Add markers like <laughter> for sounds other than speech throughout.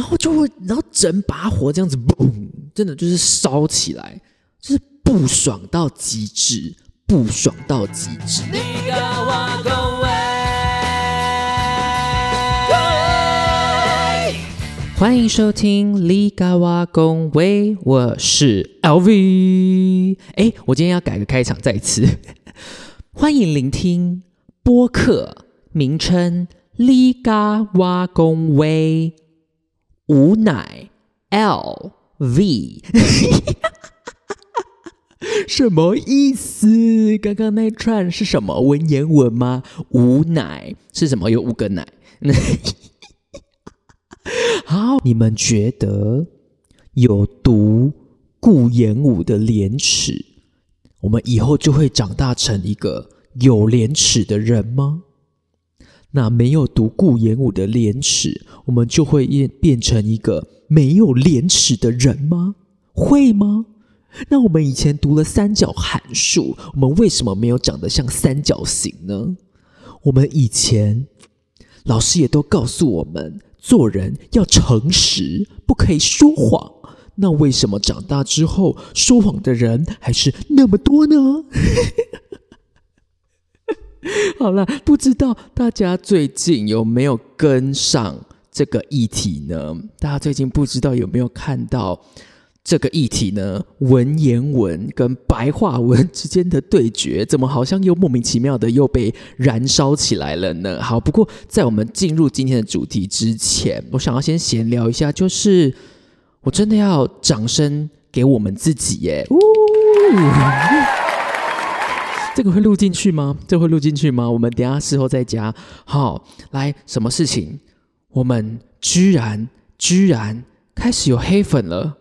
然后就会，然后整把火这样子，嘣，真的就是烧起来，就是不爽到极致，不爽到极致。欢迎收听《立嘎哇恭维》，我是 LV。哎，我今天要改个开场，再一次 <laughs> 欢迎聆听播客名称《立嘎哇恭维》，无奶 LV，<laughs> 什么意思？刚刚那串是什么文言文吗？无奶是什么？有五个奶。<laughs> 好，你们觉得有读顾炎武的《廉耻》，我们以后就会长大成一个有廉耻的人吗？那没有读顾炎武的《廉耻》，我们就会变变成一个没有廉耻的人吗？会吗？那我们以前读了三角函数，我们为什么没有长得像三角形呢？我们以前老师也都告诉我们。做人要诚实，不可以说谎。那为什么长大之后说谎的人还是那么多呢？<laughs> <laughs> 好了，不知道大家最近有没有跟上这个议题呢？大家最近不知道有没有看到？这个议题呢，文言文跟白话文之间的对决，怎么好像又莫名其妙的又被燃烧起来了呢？好，不过在我们进入今天的主题之前，我想要先闲聊一下，就是我真的要掌声给我们自己耶！这个会录进去吗？这会录进去吗？我们等下事后再加。好，来，什么事情？我们居然居然开始有黑粉了。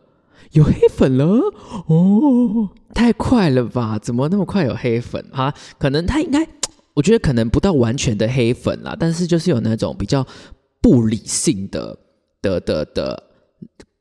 有黑粉了哦，太快了吧？怎么那么快有黑粉啊？可能他应该，我觉得可能不到完全的黑粉啦，但是就是有那种比较不理性的的的的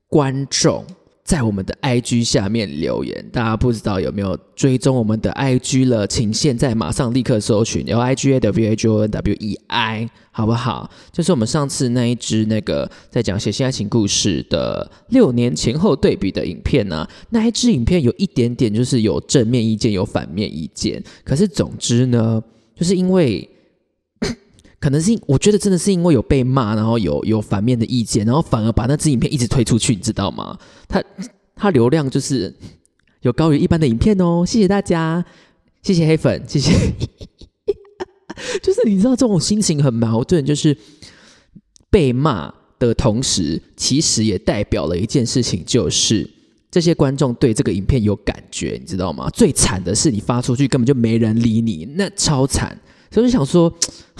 观众。在我们的 IG 下面留言，大家不知道有没有追踪我们的 IG 了？请现在马上立刻搜寻 L I G A W H O N W E I，好不好？就是我们上次那一支那个在讲写新爱情故事的六年前后对比的影片呢？那一支影片有一点点就是有正面意见，有反面意见。可是总之呢，就是因为。可能是我觉得真的是因为有被骂，然后有有反面的意见，然后反而把那支影片一直推出去，你知道吗？它它流量就是有高于一般的影片哦。谢谢大家，谢谢黑粉，谢谢。<laughs> 就是你知道这种心情很矛盾，就是被骂的同时，其实也代表了一件事情，就是这些观众对这个影片有感觉，你知道吗？最惨的是你发出去根本就没人理你，那超惨。所以就想说，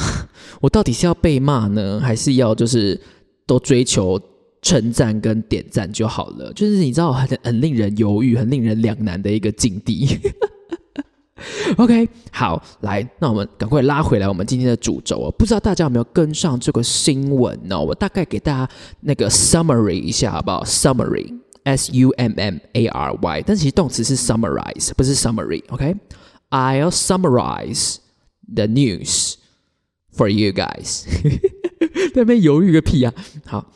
<sighs> 我到底是要被骂呢，还是要就是都追求称赞跟点赞就好了？就是你知道很很令人犹豫、很令人两难的一个境地。<laughs> OK，好，来，那我们赶快拉回来我们今天的主轴哦。不知道大家有没有跟上这个新闻呢？我大概给大家那个 summary 一下好不好？Summary，S U M M A R Y，但其实动词是 summarize，不是 summary。OK，I'll summarize。The news for you guys，那边犹豫个屁啊！好，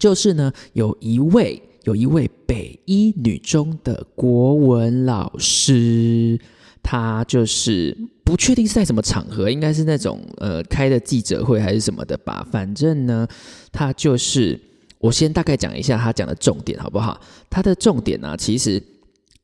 就是呢，有一位有一位北一女中的国文老师，他就是不确定是在什么场合，应该是那种呃开的记者会还是什么的吧。反正呢，他就是我先大概讲一下他讲的重点好不好？他的重点呢，其实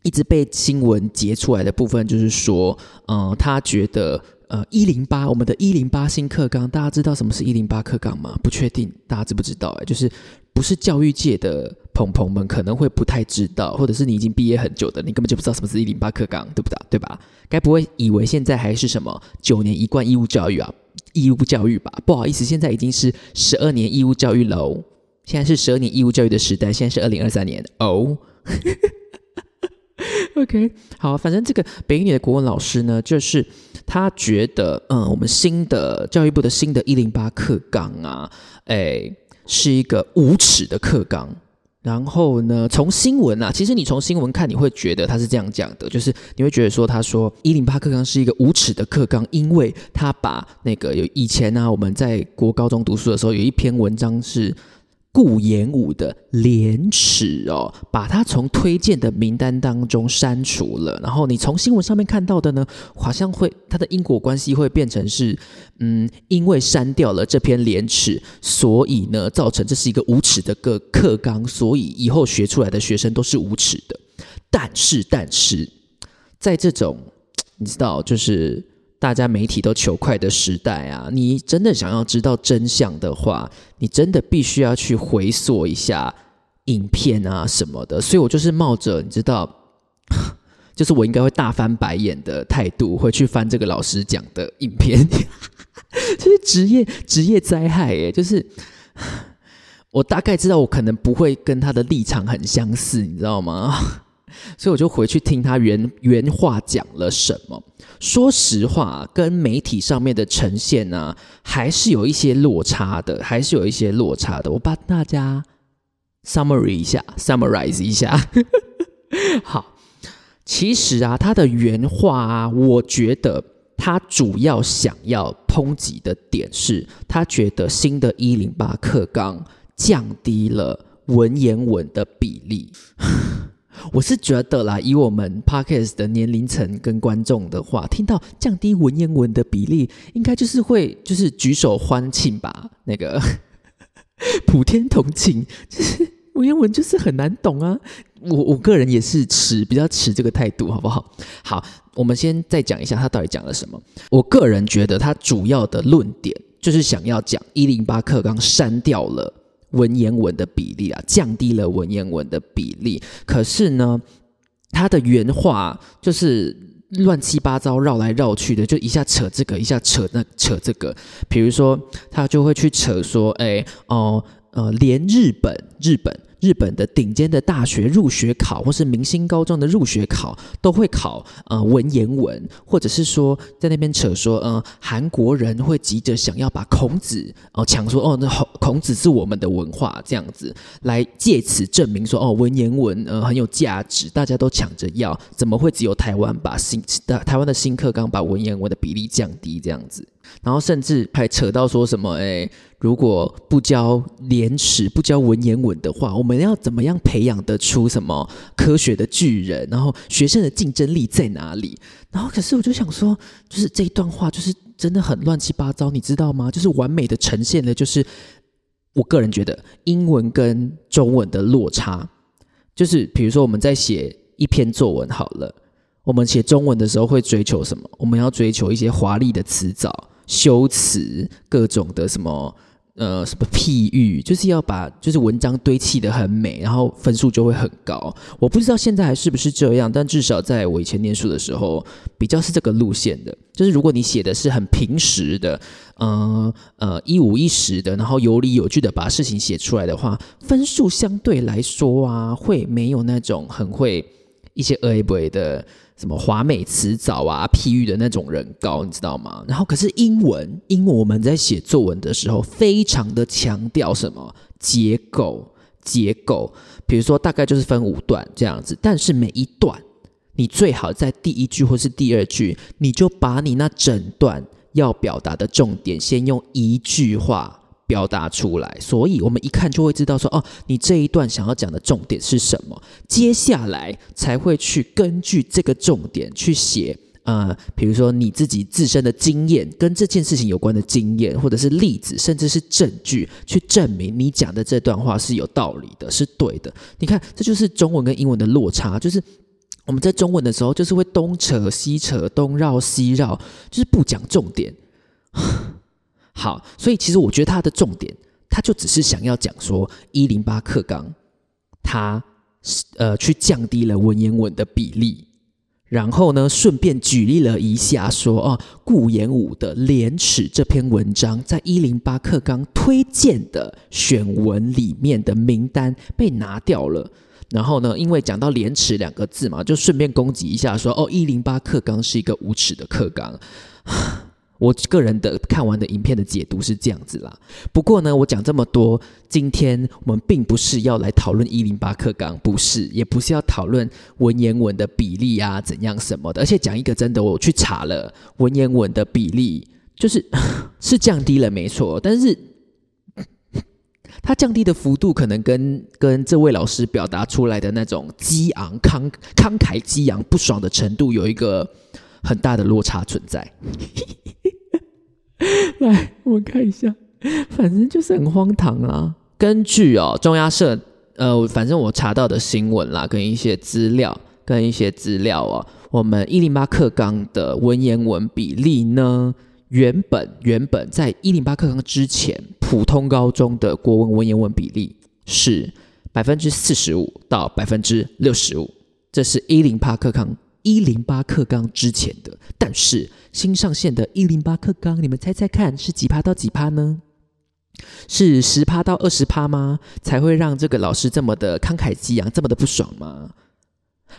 一直被新闻截出来的部分，就是说，嗯，他觉得。呃，一零八，我们的一零八新课纲，大家知道什么是一零八课纲吗？不确定，大家知不知道？哎，就是不是教育界的朋朋们可能会不太知道，或者是你已经毕业很久的，你根本就不知道什么是一零八课纲，对不对？对吧？该不会以为现在还是什么九年一贯义务教育啊？义务教育吧？不好意思，现在已经是十二年义务教育喽。现在是十二年义务教育的时代，现在是二零二三年哦。<laughs> OK，好，反正这个北一女的国文老师呢，就是他觉得，嗯，我们新的教育部的新的一零八课纲啊，哎，是一个无耻的课纲。然后呢，从新闻啊，其实你从新闻看，你会觉得他是这样讲的，就是你会觉得说，他说一零八课纲是一个无耻的课纲，因为他把那个有以前呢，我们在国高中读书的时候，有一篇文章是。顾炎武的廉耻哦，把他从推荐的名单当中删除了。然后你从新闻上面看到的呢，好像会他的因果关系会变成是，嗯，因为删掉了这篇廉耻，所以呢，造成这是一个无耻的个课纲，所以以后学出来的学生都是无耻的。但是，但是在这种你知道，就是大家媒体都求快的时代啊，你真的想要知道真相的话，你真的必须要去回溯一下影片啊什么的。所以我就是冒着你知道，<laughs> 就是我应该会大翻白眼的态度，会去翻这个老师讲的影片，<laughs> 这是职业职业灾害耶，就是我大概知道我可能不会跟他的立场很相似，你知道吗？所以我就回去听他原原话讲了什么。说实话，跟媒体上面的呈现呢，还是有一些落差的，还是有一些落差的。我帮大家 summary 一下，summarize 一下。<laughs> 好，其实啊，他的原话啊，我觉得他主要想要抨击的点是，他觉得新的一零八课纲降低了文言文的比例。我是觉得啦，以我们 podcast 的年龄层跟观众的话，听到降低文言文的比例，应该就是会就是举手欢庆吧？那个 <laughs> 普天同庆，就是文言文就是很难懂啊。我我个人也是持比较持这个态度，好不好？好，我们先再讲一下他到底讲了什么。我个人觉得他主要的论点就是想要讲一零八课纲删掉了。文言文的比例啊，降低了文言文的比例。可是呢，他的原话就是乱七八糟绕来绕去的，就一下扯这个，一下扯那扯这个。比如说，他就会去扯说，哎，哦，呃，连日本，日本。日本的顶尖的大学入学考，或是明星高中的入学考，都会考呃文言文，或者是说在那边扯说，呃韩国人会急着想要把孔子哦抢说哦那孔孔子是我们的文化这样子，来借此证明说哦文言文呃很有价值，大家都抢着要，怎么会只有台湾把新的台湾的新课纲把文言文的比例降低这样子？然后甚至还扯到说什么，哎，如果不教廉耻、不教文言文的话，我们要怎么样培养得出什么科学的巨人？然后学生的竞争力在哪里？然后可是我就想说，就是这一段话就是真的很乱七八糟，你知道吗？就是完美的呈现了，就是我个人觉得英文跟中文的落差。就是比如说我们在写一篇作文好了，我们写中文的时候会追求什么？我们要追求一些华丽的词藻。修辞各种的什么呃什么譬喻，就是要把就是文章堆砌的很美，然后分数就会很高。我不知道现在还是不是这样，但至少在我以前念书的时候，比较是这个路线的。就是如果你写的是很平实的，呃呃一五一十的，然后有理有据的把事情写出来的话，分数相对来说啊，会没有那种很会一些 A B 的。什么华美辞藻啊、譬喻的那种人高，你知道吗？然后可是英文，英文我们在写作文的时候，非常的强调什么结构？结构，比如说大概就是分五段这样子，但是每一段你最好在第一句或是第二句，你就把你那整段要表达的重点，先用一句话。表达出来，所以我们一看就会知道说，哦，你这一段想要讲的重点是什么，接下来才会去根据这个重点去写，呃，比如说你自己自身的经验，跟这件事情有关的经验，或者是例子，甚至是证据，去证明你讲的这段话是有道理的，是对的。你看，这就是中文跟英文的落差，就是我们在中文的时候，就是会东扯西扯，东绕西绕，就是不讲重点。好，所以其实我觉得他的重点，他就只是想要讲说一零八课纲，他呃去降低了文言文的比例，然后呢顺便举例了一下说哦，顾炎武的《廉耻》这篇文章在一零八课纲推荐的选文里面的名单被拿掉了，然后呢因为讲到“廉耻”两个字嘛，就顺便攻击一下说哦，一零八课纲是一个无耻的课纲。我个人的看完的影片的解读是这样子啦。不过呢，我讲这么多，今天我们并不是要来讨论一零八课纲，不是，也不是要讨论文言文的比例啊，怎样什么的。而且讲一个真的，我去查了文言文的比例，就是是降低了，没错。但是 <clears throat> 它降低的幅度可能跟跟这位老师表达出来的那种激昂、慷慷慨激昂、不爽的程度有一个很大的落差存在。<laughs> 来，我看一下，反正就是很荒唐啦。根据哦中央社，呃，反正我查到的新闻啦，跟一些资料，跟一些资料哦，我们一零八课纲的文言文比例呢，原本原本在一零八课纲之前，普通高中的国文文言文比例是百分之四十五到百分之六十五，这是一零八课纲一零八课纲之前的，但是新上线的一零八课纲，你们猜猜看是几趴到几趴呢？是十趴到二十趴吗？才会让这个老师这么的慷慨激昂，这么的不爽吗？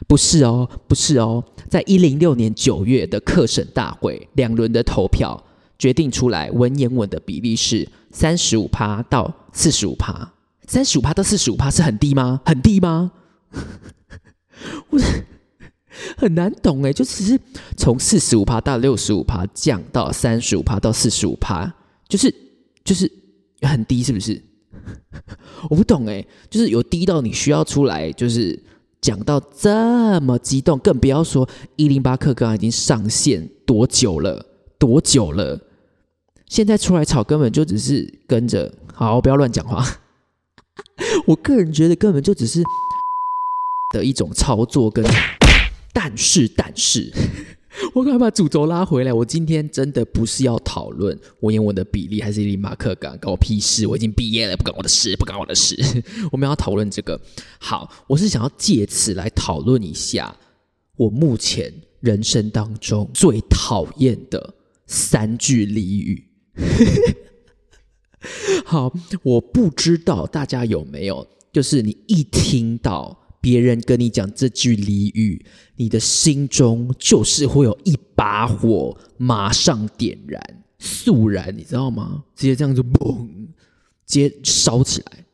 不是哦，不是哦，在一零六年九月的课审大会，两轮的投票决定出来，文言文的比例是三十五趴到四十五趴。三十五趴到四十五趴是很低吗？很低吗？我 <laughs> 很难懂哎，就只是从四十五趴到六十五趴降到三十五趴到四十五趴，就是就是。很低是不是？<laughs> 我不懂哎，就是有低到你需要出来，就是讲到这么激动，更不要说一零八课纲已经上线多久了，多久了？现在出来吵根本就只是跟着，好，不要乱讲话。<laughs> 我个人觉得根本就只是的一种操作，跟但是但是。<laughs> 我赶快把主轴拉回来。我今天真的不是要讨论文言文的比例，还是立马课纲，关我屁事！我已经毕业了，不关我的事，不关我的事。<laughs> 我们要讨论这个。好，我是想要借此来讨论一下我目前人生当中最讨厌的三句俚语。<laughs> 好，我不知道大家有没有，就是你一听到。别人跟你讲这句俚语，你的心中就是会有一把火，马上点燃、肃然，你知道吗？直接这样就嘣，直接烧起来，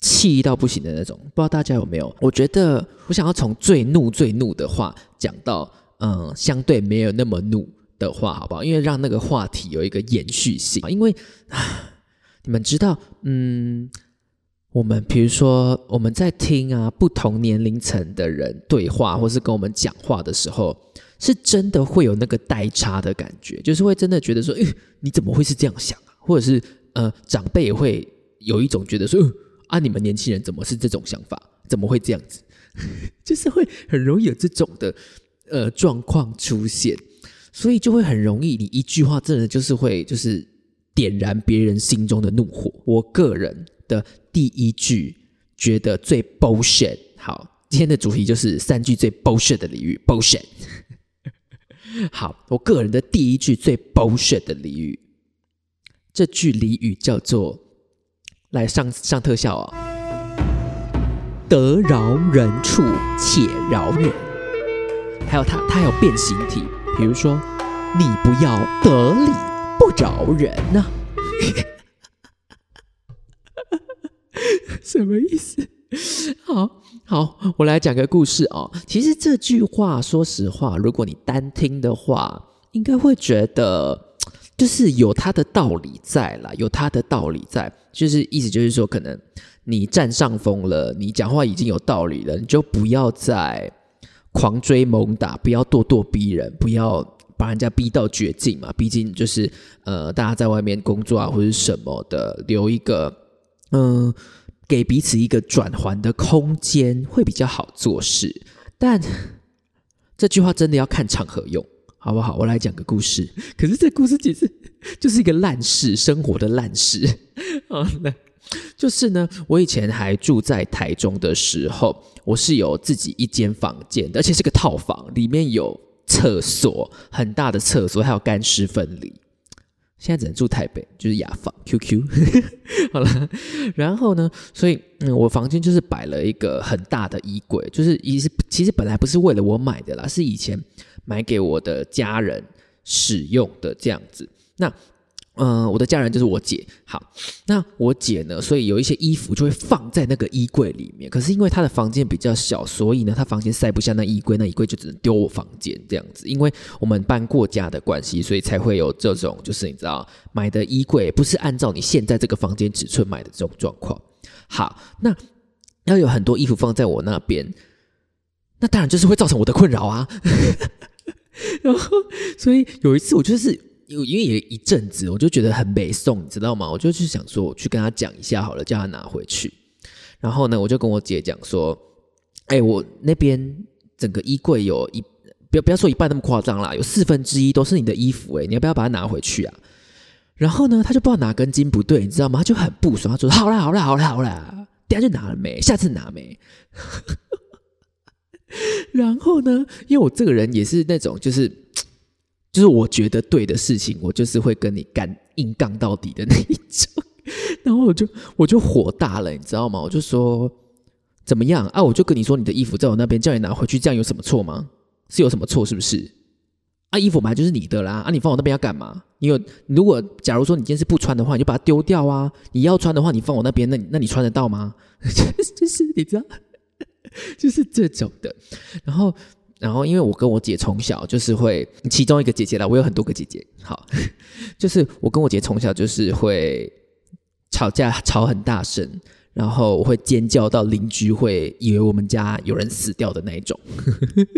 气到不行的那种。不知道大家有没有？我觉得我想要从最怒、最怒的话讲到，嗯，相对没有那么怒的话，好不好？因为让那个话题有一个延续性。因为你们知道，嗯。我们比如说，我们在听啊不同年龄层的人对话，或是跟我们讲话的时候，是真的会有那个代差的感觉，就是会真的觉得说，诶，你怎么会是这样想啊？或者是呃，长辈也会有一种觉得说，啊，你们年轻人怎么是这种想法？怎么会这样子？<laughs> 就是会很容易有这种的呃状况出现，所以就会很容易，你一句话真的就是会就是点燃别人心中的怒火。我个人。的第一句觉得最 bullshit。好，今天的主题就是三句最 bullshit 的俚语。bullshit。<laughs> 好，我个人的第一句最 bullshit 的俚语，这句俚语叫做“来上上特效啊”，得饶人处且饶人。还有它，它有变形体，比如说你不要得理不饶人呢。什么意思？<laughs> 好好，我来讲个故事哦。其实这句话，说实话，如果你单听的话，应该会觉得就是有它的道理在啦，有它的道理在。就是意思就是说，可能你占上风了，你讲话已经有道理了，你就不要再狂追猛打，不要咄咄逼人，不要把人家逼到绝境嘛。毕竟就是呃，大家在外面工作啊，或者什么的，留一个。嗯，给彼此一个转环的空间会比较好做事，但这句话真的要看场合用，好不好？我来讲个故事，可是这故事其实就是一个烂事，生活的烂事。好了，就是呢，我以前还住在台中的时候，我是有自己一间房间的，而且是个套房，里面有厕所，很大的厕所，还有干湿分离。现在只能住台北，就是雅房 QQ。<laughs> 好了，然后呢，所以嗯，我房间就是摆了一个很大的衣柜，就是一是其实本来不是为了我买的啦，是以前买给我的家人使用的这样子。那嗯，我的家人就是我姐。好，那我姐呢？所以有一些衣服就会放在那个衣柜里面。可是因为她的房间比较小，所以呢，她房间塞不下那衣柜，那衣柜就只能丢我房间这样子。因为我们搬过家的关系，所以才会有这种，就是你知道，买的衣柜不是按照你现在这个房间尺寸买的这种状况。好，那要有很多衣服放在我那边，那当然就是会造成我的困扰啊。<laughs> 然后，所以有一次我就是。因为也一阵子，我就觉得很没送，你知道吗？我就去想说，我去跟他讲一下好了，叫他拿回去。然后呢，我就跟我姐讲说：“哎，我那边整个衣柜有一，不要不要说一半那么夸张啦，有四分之一都是你的衣服，哎，你要不要把它拿回去啊？”然后呢，他就不知道哪根筋不对，你知道吗？他就很不爽，他说：“好啦，好啦，好啦，好啦，等下就拿了没？下次拿没？” <laughs> 然后呢，因为我这个人也是那种就是。就是我觉得对的事情，我就是会跟你干硬杠到底的那一种。<laughs> 然后我就我就火大了，你知道吗？我就说怎么样啊？我就跟你说，你的衣服在我那边，叫你拿回去，这样有什么错吗？是有什么错？是不是？啊，衣服本来就是你的啦，啊，你放我那边要干嘛？你有如果假如说你今天是不穿的话，你就把它丢掉啊。你要穿的话，你放我那边，那那你穿得到吗？<laughs> 就是你知道，<laughs> 就是这种的。然后。然后，因为我跟我姐从小就是会，其中一个姐姐啦，我有很多个姐姐。好，<laughs> 就是我跟我姐从小就是会吵架，吵很大声，然后我会尖叫到邻居会以为我们家有人死掉的那一种。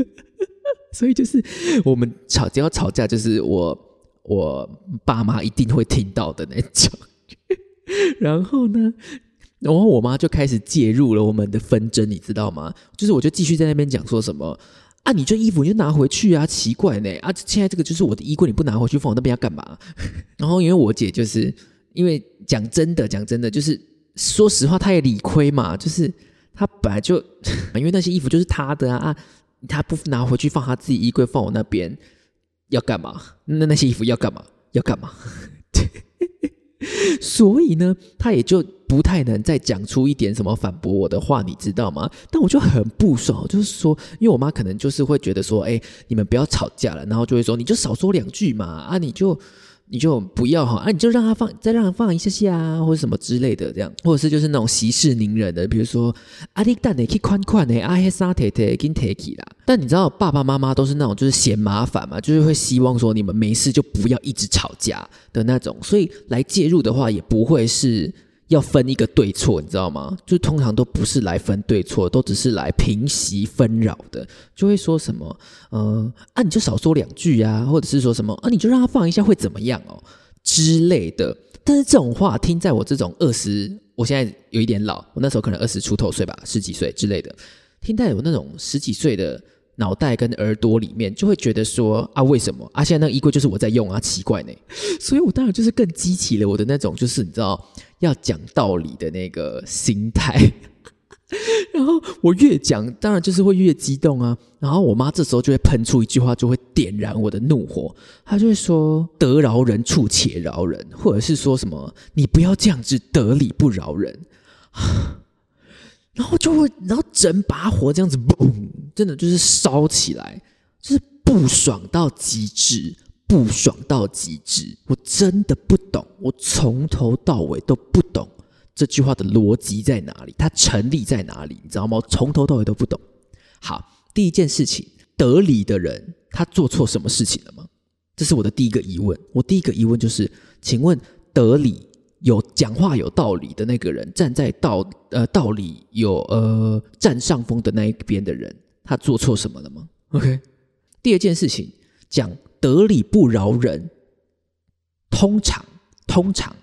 <laughs> 所以就是我们吵只要吵架，就是我我爸妈一定会听到的那种。<laughs> 然后呢，然后我妈就开始介入了我们的纷争，你知道吗？就是我就继续在那边讲说什么。啊，你这衣服你就拿回去啊！奇怪呢，啊，现在这个就是我的衣柜，你不拿回去放我那边要干嘛？<laughs> 然后因为我姐就是因为讲真的，讲真的，就是说实话，她也理亏嘛，就是她本来就 <laughs> 因为那些衣服就是她的啊，她不拿回去放她自己衣柜，放我那边要干嘛？那那些衣服要干嘛？要干嘛？<laughs> 所以呢，他也就不太能再讲出一点什么反驳我的话，你知道吗？但我就很不爽，就是说，因为我妈可能就是会觉得说，哎，你们不要吵架了，然后就会说，你就少说两句嘛，啊，你就。你就不要哈啊！你就让他放，再让他放一下下啊，或者什么之类的，这样，或者是就是那种息事宁人的，比如说阿弟蛋你可以宽宽的，阿黑沙铁铁跟铁起啦。但你知道爸爸妈妈都是那种就是嫌麻烦嘛，就是会希望说你们没事就不要一直吵架的那种，所以来介入的话也不会是。要分一个对错，你知道吗？就通常都不是来分对错，都只是来平息纷扰的。就会说什么，呃，啊，你就少说两句啊，或者是说什么，啊，你就让他放一下会怎么样哦之类的。但是这种话听在我这种二十，我现在有一点老，我那时候可能二十出头岁吧，十几岁之类的，听在我那种十几岁的。脑袋跟耳朵里面就会觉得说啊，为什么啊？现在那个衣柜就是我在用啊，奇怪呢。<laughs> 所以我当然就是更激起了我的那种，就是你知道要讲道理的那个心态。<laughs> 然后我越讲，当然就是会越激动啊。然后我妈这时候就会喷出一句话，就会点燃我的怒火。她就会说：“得饶人处且饶人，或者是说什么你不要这样子得理不饶人。” <sighs> 然后就会，然后整把火这样子，嘣，真的就是烧起来，就是不爽到极致，不爽到极致。我真的不懂，我从头到尾都不懂这句话的逻辑在哪里，它成立在哪里，你知道吗？从头到尾都不懂。好，第一件事情，得理的人他做错什么事情了吗？这是我的第一个疑问。我第一个疑问就是，请问得理？有讲话有道理的那个人，站在道呃道理有呃占上风的那一边的人，他做错什么了吗？OK，第二件事情讲得理不饶人，通常通常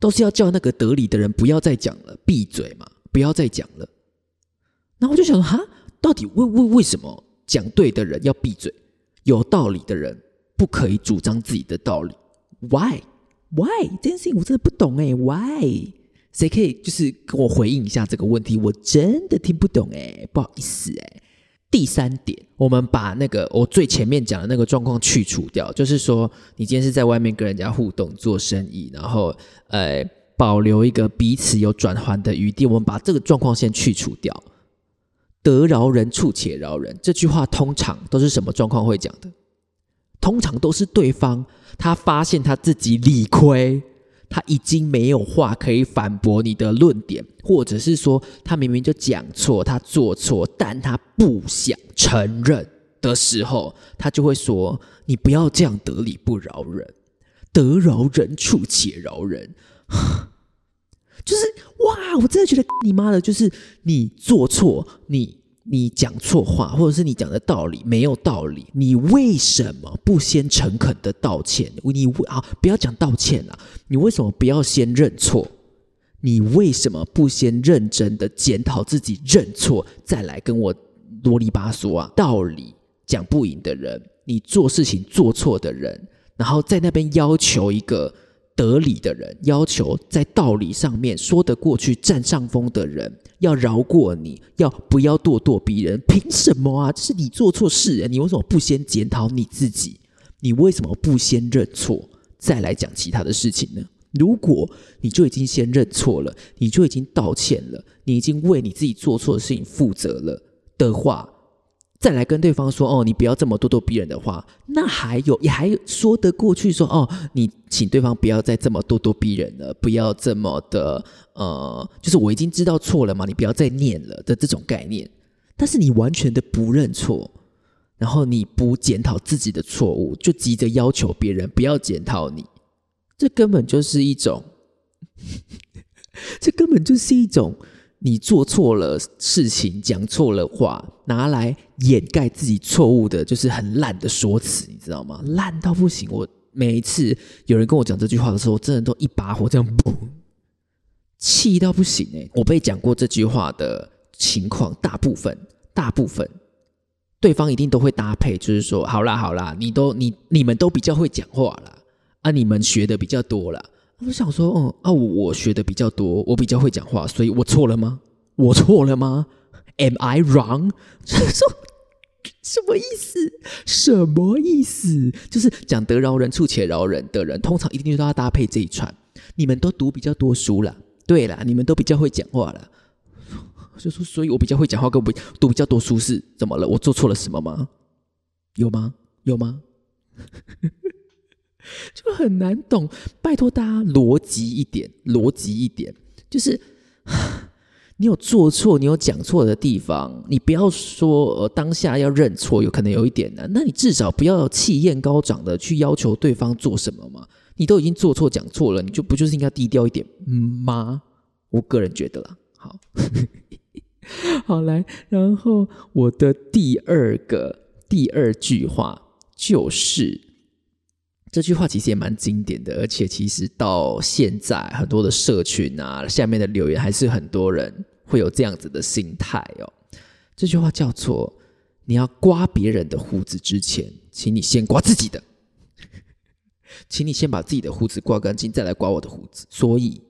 都是要叫那个得理的人不要再讲了，闭嘴嘛，不要再讲了。那我就想哈，到底为为为什么讲对的人要闭嘴，有道理的人不可以主张自己的道理 Why 这件事情我真的不懂哎，Why 谁可以就是跟我回应一下这个问题？我真的听不懂哎，不好意思哎。第三点，我们把那个我最前面讲的那个状况去除掉，就是说你今天是在外面跟人家互动做生意，然后呃保留一个彼此有转换的余地。我们把这个状况先去除掉。得饶人处且饶人这句话通常都是什么状况会讲的？通常都是对方。他发现他自己理亏，他已经没有话可以反驳你的论点，或者是说他明明就讲错，他做错，但他不想承认的时候，他就会说：“你不要这样得理不饶人，<laughs> 得饶人处且饶人。”就是哇，我真的觉得你妈的，就是你做错，你你讲错话，或者是你讲的道理没有道理，你为什么不先诚恳的道歉？你啊，不要讲道歉啊，你为什么不要先认错？你为什么不先认真的检讨自己，认错再来跟我啰里吧嗦啊？道理讲不赢的人，你做事情做错的人，然后在那边要求一个。得理的人要求在道理上面说得过去、占上风的人要饶过你，要不要咄咄逼人？凭什么啊？这是你做错事，你为什么不先检讨你自己？你为什么不先认错，再来讲其他的事情呢？如果你就已经先认错了，你就已经道歉了，你已经为你自己做错的事情负责了的话。再来跟对方说哦，你不要这么咄咄逼人的话，那还有也还说得过去。说哦，你请对方不要再这么咄咄逼人了，不要这么的呃，就是我已经知道错了嘛，你不要再念了的这种概念。但是你完全的不认错，然后你不检讨自己的错误，就急着要求别人不要检讨你，这根本就是一种，<laughs> 这根本就是一种。你做错了事情，讲错了话，拿来掩盖自己错误的，就是很烂的说辞，你知道吗？烂到不行。我每一次有人跟我讲这句话的时候，真的都一把火这样嘣，气到不行哎！我被讲过这句话的情况，大部分大部分对方一定都会搭配，就是说，好啦好啦，你都你你们都比较会讲话啦，啊，你们学的比较多啦。我就想说，嗯啊，我学的比较多，我比较会讲话，所以我错了吗？我错了吗？Am I wrong？<laughs> 就是说什么意思？什么意思？就是讲得饶人处且饶人的人，通常一定都要搭配这一串。你们都读比较多书了，对了，你们都比较会讲话了。就说，所以我比较会讲话，跟我读比较多书是怎么了？我做错了什么吗？有吗？有吗？就很难懂，拜托大家逻辑一点，逻辑一点，就是 <sighs> 你有做错，你有讲错的地方，你不要说呃当下要认错，有可能有一点难，那你至少不要气焰高涨的去要求对方做什么嘛？你都已经做错讲错了，你就不就是应该低调一点吗？我个人觉得啦，好，<laughs> 好来，然后我的第二个第二句话就是。这句话其实也蛮经典的，而且其实到现在很多的社群啊，下面的留言还是很多人会有这样子的心态哦。这句话叫做：你要刮别人的胡子之前，请你先刮自己的，请你先把自己的胡子刮干净，再来刮我的胡子。所以，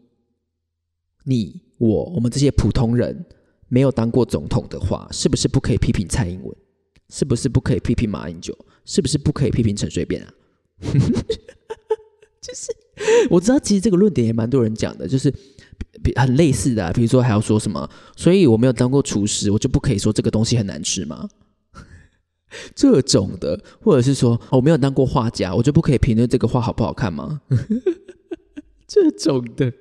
你我我们这些普通人没有当过总统的话，是不是不可以批评蔡英文？是不是不可以批评马英九？是不是不可以批评陈水扁啊？<laughs> 就是我知道，其实这个论点也蛮多人讲的，就是很类似的，比如说还要说什么，所以我没有当过厨师，我就不可以说这个东西很难吃吗？<laughs> 这种的，或者是说我没有当过画家，我就不可以评论这个画好不好看吗？<laughs> 这种的，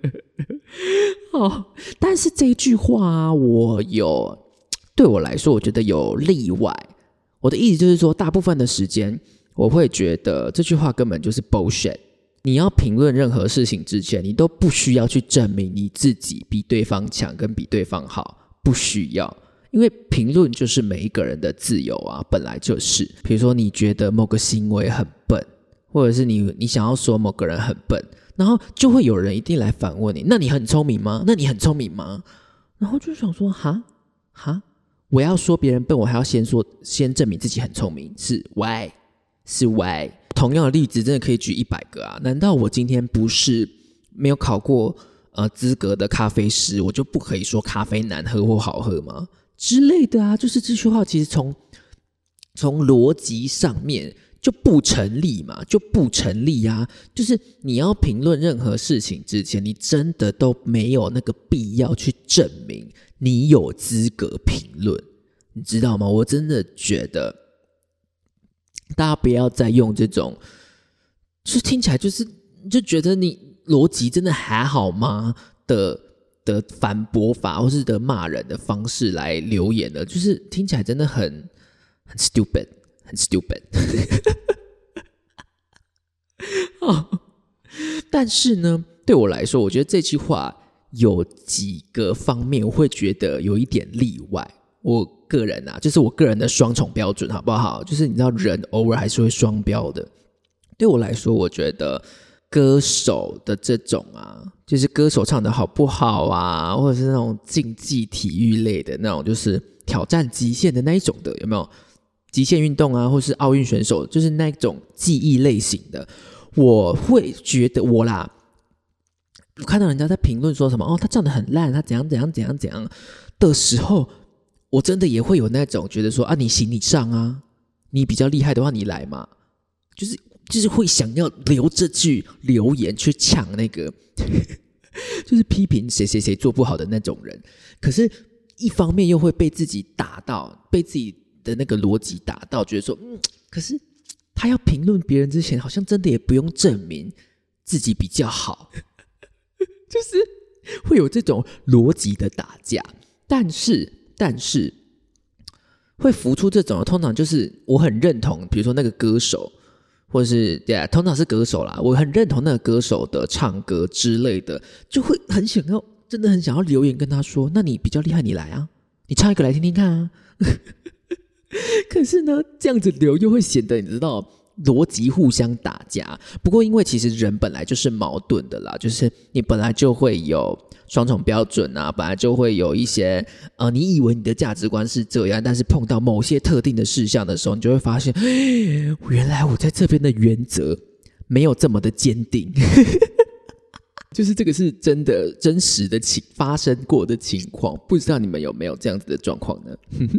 哦，但是这句话我有对我来说，我觉得有例外。我的意思就是说，大部分的时间。我会觉得这句话根本就是 bullshit。你要评论任何事情之前，你都不需要去证明你自己比对方强跟比对方好，不需要，因为评论就是每一个人的自由啊，本来就是。比如说，你觉得某个行为很笨，或者是你你想要说某个人很笨，然后就会有人一定来反问你：那你很聪明吗？那你很聪明吗？然后就想说：哈哈，我要说别人笨，我还要先说先证明自己很聪明，是 why？是 Y，同样的例子真的可以举一百个啊！难道我今天不是没有考过呃资格的咖啡师，我就不可以说咖啡难喝或好喝吗？之类的啊，就是这句话其实从从逻辑上面就不成立嘛，就不成立啊！就是你要评论任何事情之前，你真的都没有那个必要去证明你有资格评论，你知道吗？我真的觉得。大家不要再用这种就听起来就是就觉得你逻辑真的还好吗的的反驳法，或是的骂人的方式来留言的，就是听起来真的很很 stupid，很 stupid。<laughs> 哦，但是呢，对我来说，我觉得这句话有几个方面，我会觉得有一点例外。我个人啊，就是我个人的双重标准，好不好？就是你知道，人偶尔还是会双标的。对我来说，我觉得歌手的这种啊，就是歌手唱的好不好啊，或者是那种竞技体育类的那种，就是挑战极限的那一种的，有没有？极限运动啊，或是奥运选手，就是那种记忆类型的。我会觉得我啦，我看到人家在评论说什么哦，他唱的很烂，他怎样怎样怎样怎样的时候，我真的也会有那种觉得说啊，你行你上啊，你比较厉害的话你来嘛，就是就是会想要留这句留言去抢那个，<laughs> 就是批评谁谁谁做不好的那种人，可是一方面又会被自己打到，被自己的那个逻辑打到，觉得说嗯，可是。他要评论别人之前，好像真的也不用证明自己比较好，<laughs> 就是会有这种逻辑的打架。但是，但是会浮出这种，通常就是我很认同，比如说那个歌手，或者是对，通常是歌手啦，我很认同那个歌手的唱歌之类的，就会很想要，真的很想要留言跟他说：“那你比较厉害，你来啊，你唱一个来听听看啊。<laughs> ”可是呢，这样子留又会显得你知道逻辑互相打架。不过，因为其实人本来就是矛盾的啦，就是你本来就会有双重标准啊，本来就会有一些呃，你以为你的价值观是这样，但是碰到某些特定的事项的时候，你就会发现，原来我在这边的原则没有这么的坚定。<laughs> 就是这个是真的真实的情发生过的情况，不知道你们有没有这样子的状况呢？<laughs>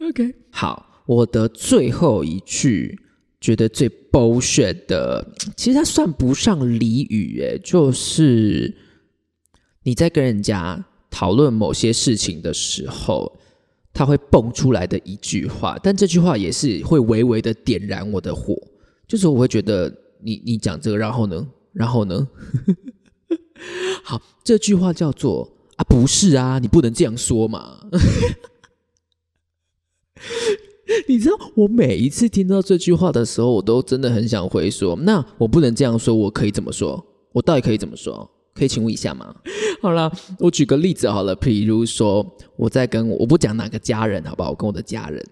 <laughs> OK，好，我的最后一句觉得最 bullshit 的，其实它算不上俚语，诶，就是你在跟人家讨论某些事情的时候，他会蹦出来的一句话，但这句话也是会微微的点燃我的火，就是我会觉得你你讲这个，然后呢，然后呢，<laughs> 好，这句话叫做啊，不是啊，你不能这样说嘛。<laughs> 你知道，我每一次听到这句话的时候，我都真的很想回说：“那我不能这样说，我可以怎么说？我到底可以怎么说？可以请问一下吗？”好了，我举个例子好了，比如说我在跟我不讲哪个家人，好不好？我跟我的家人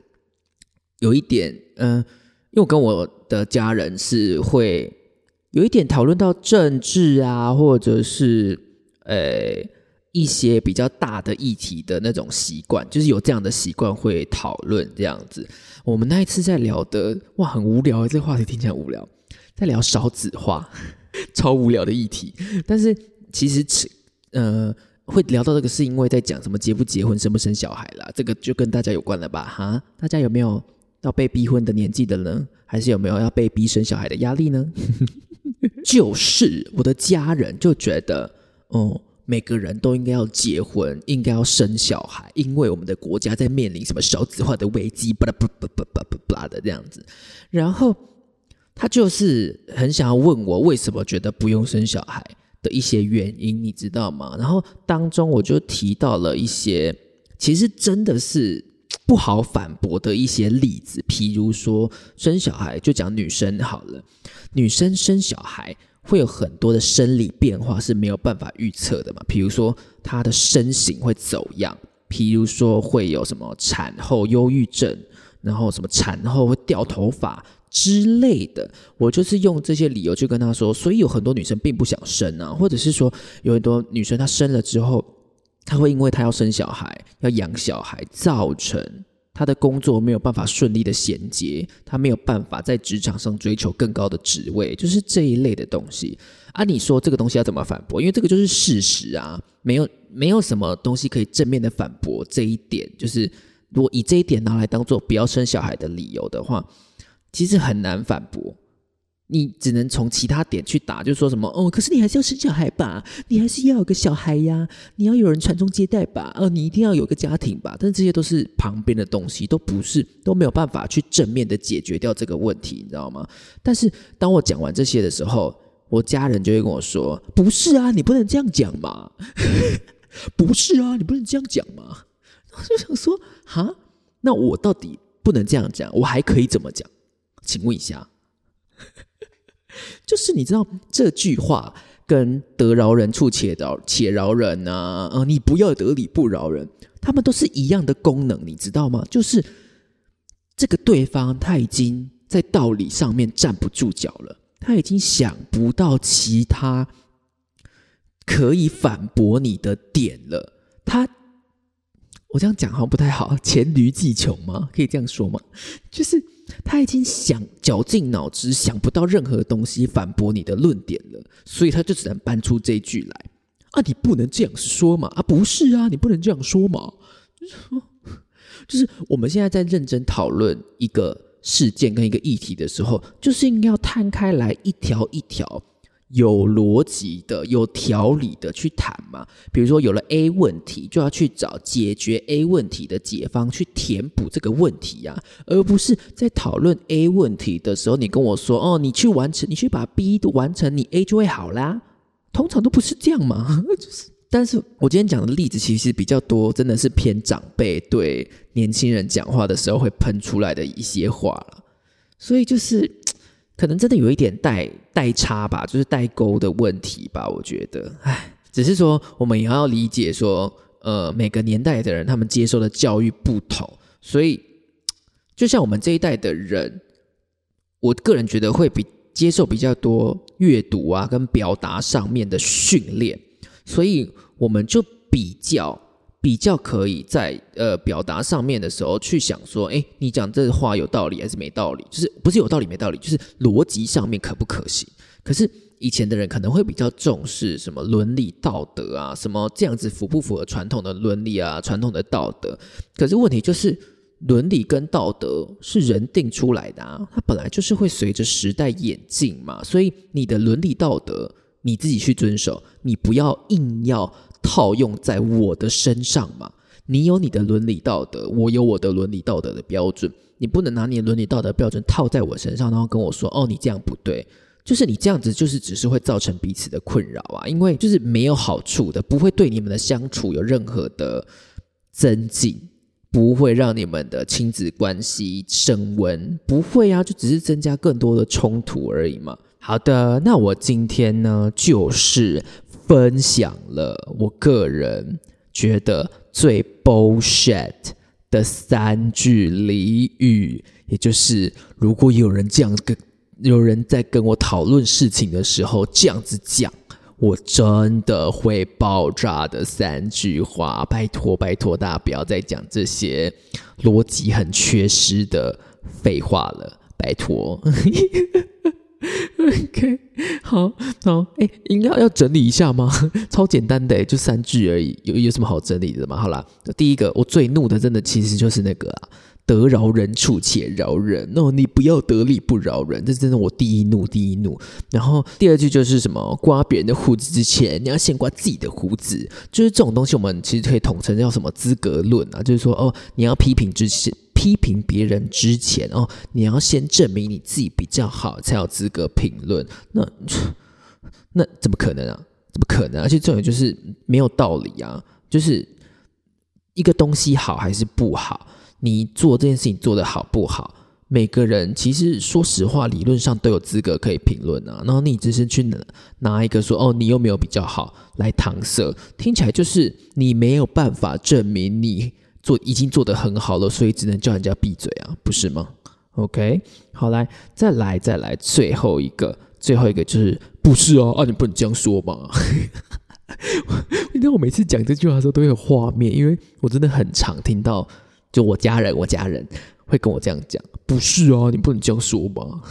有一点，嗯，因为我跟我的家人是会有一点讨论到政治啊，或者是呃。一些比较大的议题的那种习惯，就是有这样的习惯会讨论这样子。我们那一次在聊的，哇，很无聊，这个话题听起来无聊，在聊少子化，<laughs> 超无聊的议题。但是其实，呃，会聊到这个，是因为在讲什么结不结婚、生不生小孩啦，这个就跟大家有关了吧？哈，大家有没有要被逼婚的年纪的呢？还是有没有要被逼生小孩的压力呢？<laughs> 就是我的家人就觉得，哦。每个人都应该要结婚，应该要生小孩，因为我们的国家在面临什么少子化的危机，巴拉巴拉巴拉巴拉的这样子。然后他就是很想要问我为什么觉得不用生小孩的一些原因，你知道吗？然后当中我就提到了一些，其实真的是不好反驳的一些例子，譬如说生小孩，就讲女生好了，女生生小孩。会有很多的生理变化是没有办法预测的嘛？比如说她的身形会走样，譬如说会有什么产后忧郁症，然后什么产后会掉头发之类的。我就是用这些理由去跟她说，所以有很多女生并不想生啊，或者是说有很多女生她生了之后，她会因为她要生小孩、要养小孩，造成。他的工作没有办法顺利的衔接，他没有办法在职场上追求更高的职位，就是这一类的东西啊。你说这个东西要怎么反驳？因为这个就是事实啊，没有没有什么东西可以正面的反驳这一点。就是如果以这一点拿来当做不要生小孩的理由的话，其实很难反驳。你只能从其他点去打，就说什么哦，可是你还是要生小孩吧，你还是要有个小孩呀，你要有人传宗接代吧，哦，你一定要有个家庭吧。但是这些都是旁边的东西，都不是都没有办法去正面的解决掉这个问题，你知道吗？但是当我讲完这些的时候，我家人就会跟我说：“不是啊，你不能这样讲嘛，<laughs> 不是啊，你不能这样讲嘛。”我就想说，哈，那我到底不能这样讲，我还可以怎么讲？请问一下。就是你知道这句话跟“得饶人处且饶且饶人”啊，呃，你不要得理不饶人，他们都是一样的功能，你知道吗？就是这个对方他已经在道理上面站不住脚了，他已经想不到其他可以反驳你的点了。他，我这样讲好像不太好，黔驴技穷吗？可以这样说吗？就是。他已经想绞尽脑汁想不到任何东西反驳你的论点了，所以他就只能搬出这句来啊！你不能这样说嘛！啊，不是啊，你不能这样说嘛！就是，就是我们现在在认真讨论一个事件跟一个议题的时候，就是应该要摊开来一条一条。有逻辑的、有条理的去谈嘛？比如说，有了 A 问题，就要去找解决 A 问题的解方，去填补这个问题呀，而不是在讨论 A 问题的时候，你跟我说：“哦，你去完成，你去把 B 完成，你 A 就会好啦。”通常都不是这样嘛。<laughs> 就是，但是我今天讲的例子其实比较多，真的是偏长辈对年轻人讲话的时候会喷出来的一些话了，所以就是。可能真的有一点代代差吧，就是代沟的问题吧。我觉得，唉，只是说我们也要理解说，呃，每个年代的人他们接受的教育不同，所以就像我们这一代的人，我个人觉得会比接受比较多阅读啊跟表达上面的训练，所以我们就比较。比较可以在呃表达上面的时候去想说，哎，你讲这话有道理还是没道理？就是不是有道理没道理，就是逻辑上面可不可行？可是以前的人可能会比较重视什么伦理道德啊，什么这样子符不符合传统的伦理啊、传统的道德？可是问题就是，伦理跟道德是人定出来的啊，它本来就是会随着时代演进嘛，所以你的伦理道德你自己去遵守，你不要硬要。套用在我的身上嘛？你有你的伦理道德，我有我的伦理道德的标准。你不能拿你的伦理道德标准套在我身上，然后跟我说：“哦，你这样不对。”就是你这样子，就是只是会造成彼此的困扰啊！因为就是没有好处的，不会对你们的相处有任何的增进，不会让你们的亲子关系升温，不会啊，就只是增加更多的冲突而已嘛。好的，那我今天呢，就是。分享了我个人觉得最 bullshit 的三句俚语，也就是如果有人这样跟有人在跟我讨论事情的时候这样子讲，我真的会爆炸的三句话。拜托拜托，大家不要再讲这些逻辑很缺失的废话了，拜托。<laughs> OK，好好，哎，应该要整理一下吗？<laughs> 超简单的，就三句而已，有有什么好整理的吗？好啦，第一个，我最怒的，真的其实就是那个啊，得饶人处且饶人，哦，你不要得理不饶人，这真的我第一怒，第一怒。然后第二句就是什么，刮别人的胡子之前，你要先刮自己的胡子，就是这种东西，我们其实可以统称叫什么资格论啊，就是说，哦，你要批评之前。批评别人之前哦，你要先证明你自己比较好，才有资格评论。那 <sighs> 那怎么可能啊？怎么可能？而且这种就是没有道理啊！就是一个东西好还是不好，你做这件事情做得好不好，每个人其实说实话，理论上都有资格可以评论啊。然后你只是去拿拿一个说哦，你又没有比较好来搪塞，听起来就是你没有办法证明你。做已经做得很好了，所以只能叫人家闭嘴啊，不是吗？OK，好来，再来，再来，最后一个，最后一个就是不是哦，啊，你不能这样说嘛。<laughs> 因为我每次讲这句话的时候都有画面，因为我真的很常听到，就我家人，我家人会跟我这样讲，不是啊，你不能这样说嘛。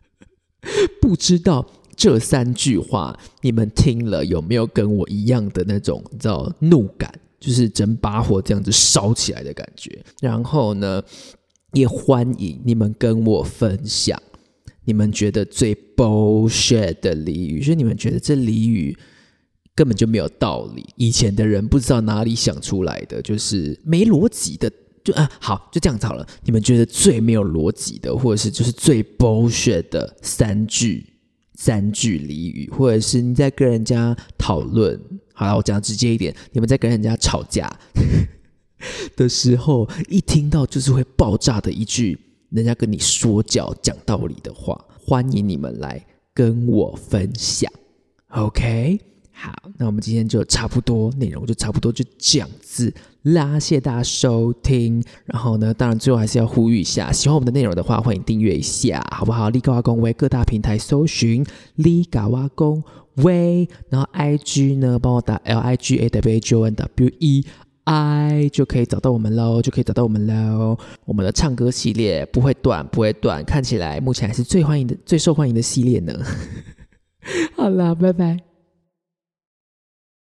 <laughs> 不知道这三句话你们听了有没有跟我一样的那种，你知道怒感？就是整把火这样子烧起来的感觉，然后呢，也欢迎你们跟我分享你们觉得最 bullshit 的俚语，就是你们觉得这俚语根本就没有道理，以前的人不知道哪里想出来的，就是没逻辑的。就啊，好，就这样子好了。你们觉得最没有逻辑的，或者是就是最 bullshit 的三句三句俚语，或者是你在跟人家讨论，好了，我讲直接一点，你们在跟人家吵架 <laughs> 的时候，一听到就是会爆炸的一句，人家跟你说教讲道理的话，欢迎你们来跟我分享，OK。好，那我们今天就差不多内容就差不多就这样子啦，谢谢大家收听。然后呢，当然最后还是要呼吁一下，喜欢我们的内容的话，欢迎订阅一下，好不好？立高阿公为各大平台搜寻立高阿公微，然后 IG 呢帮我打 L I G A W A G O N W E I 就可以找到我们喽，就可以找到我们喽。我们的唱歌系列不会断，不会断，看起来目前还是最欢迎的、最受欢迎的系列呢。<laughs> 好啦，拜拜。